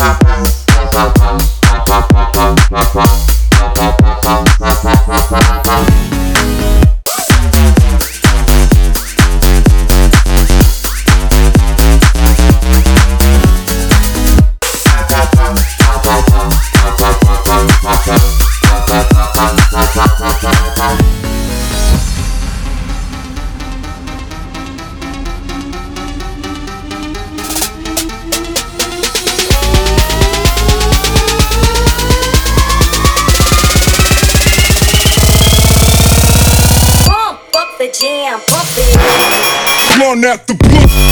Bye. Run at the book.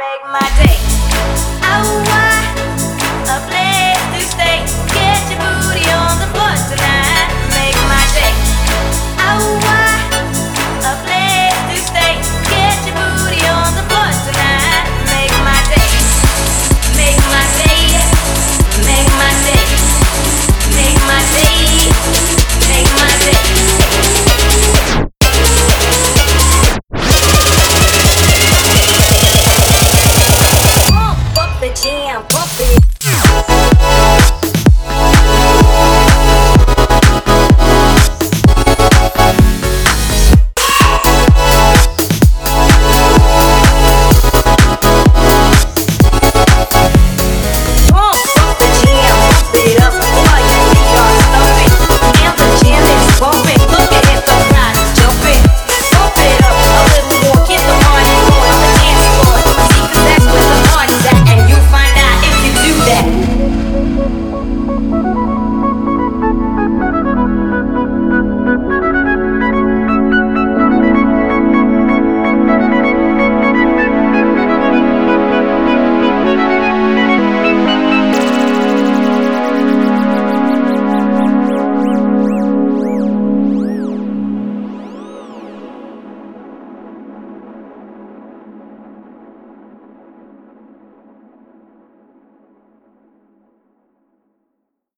Make my day.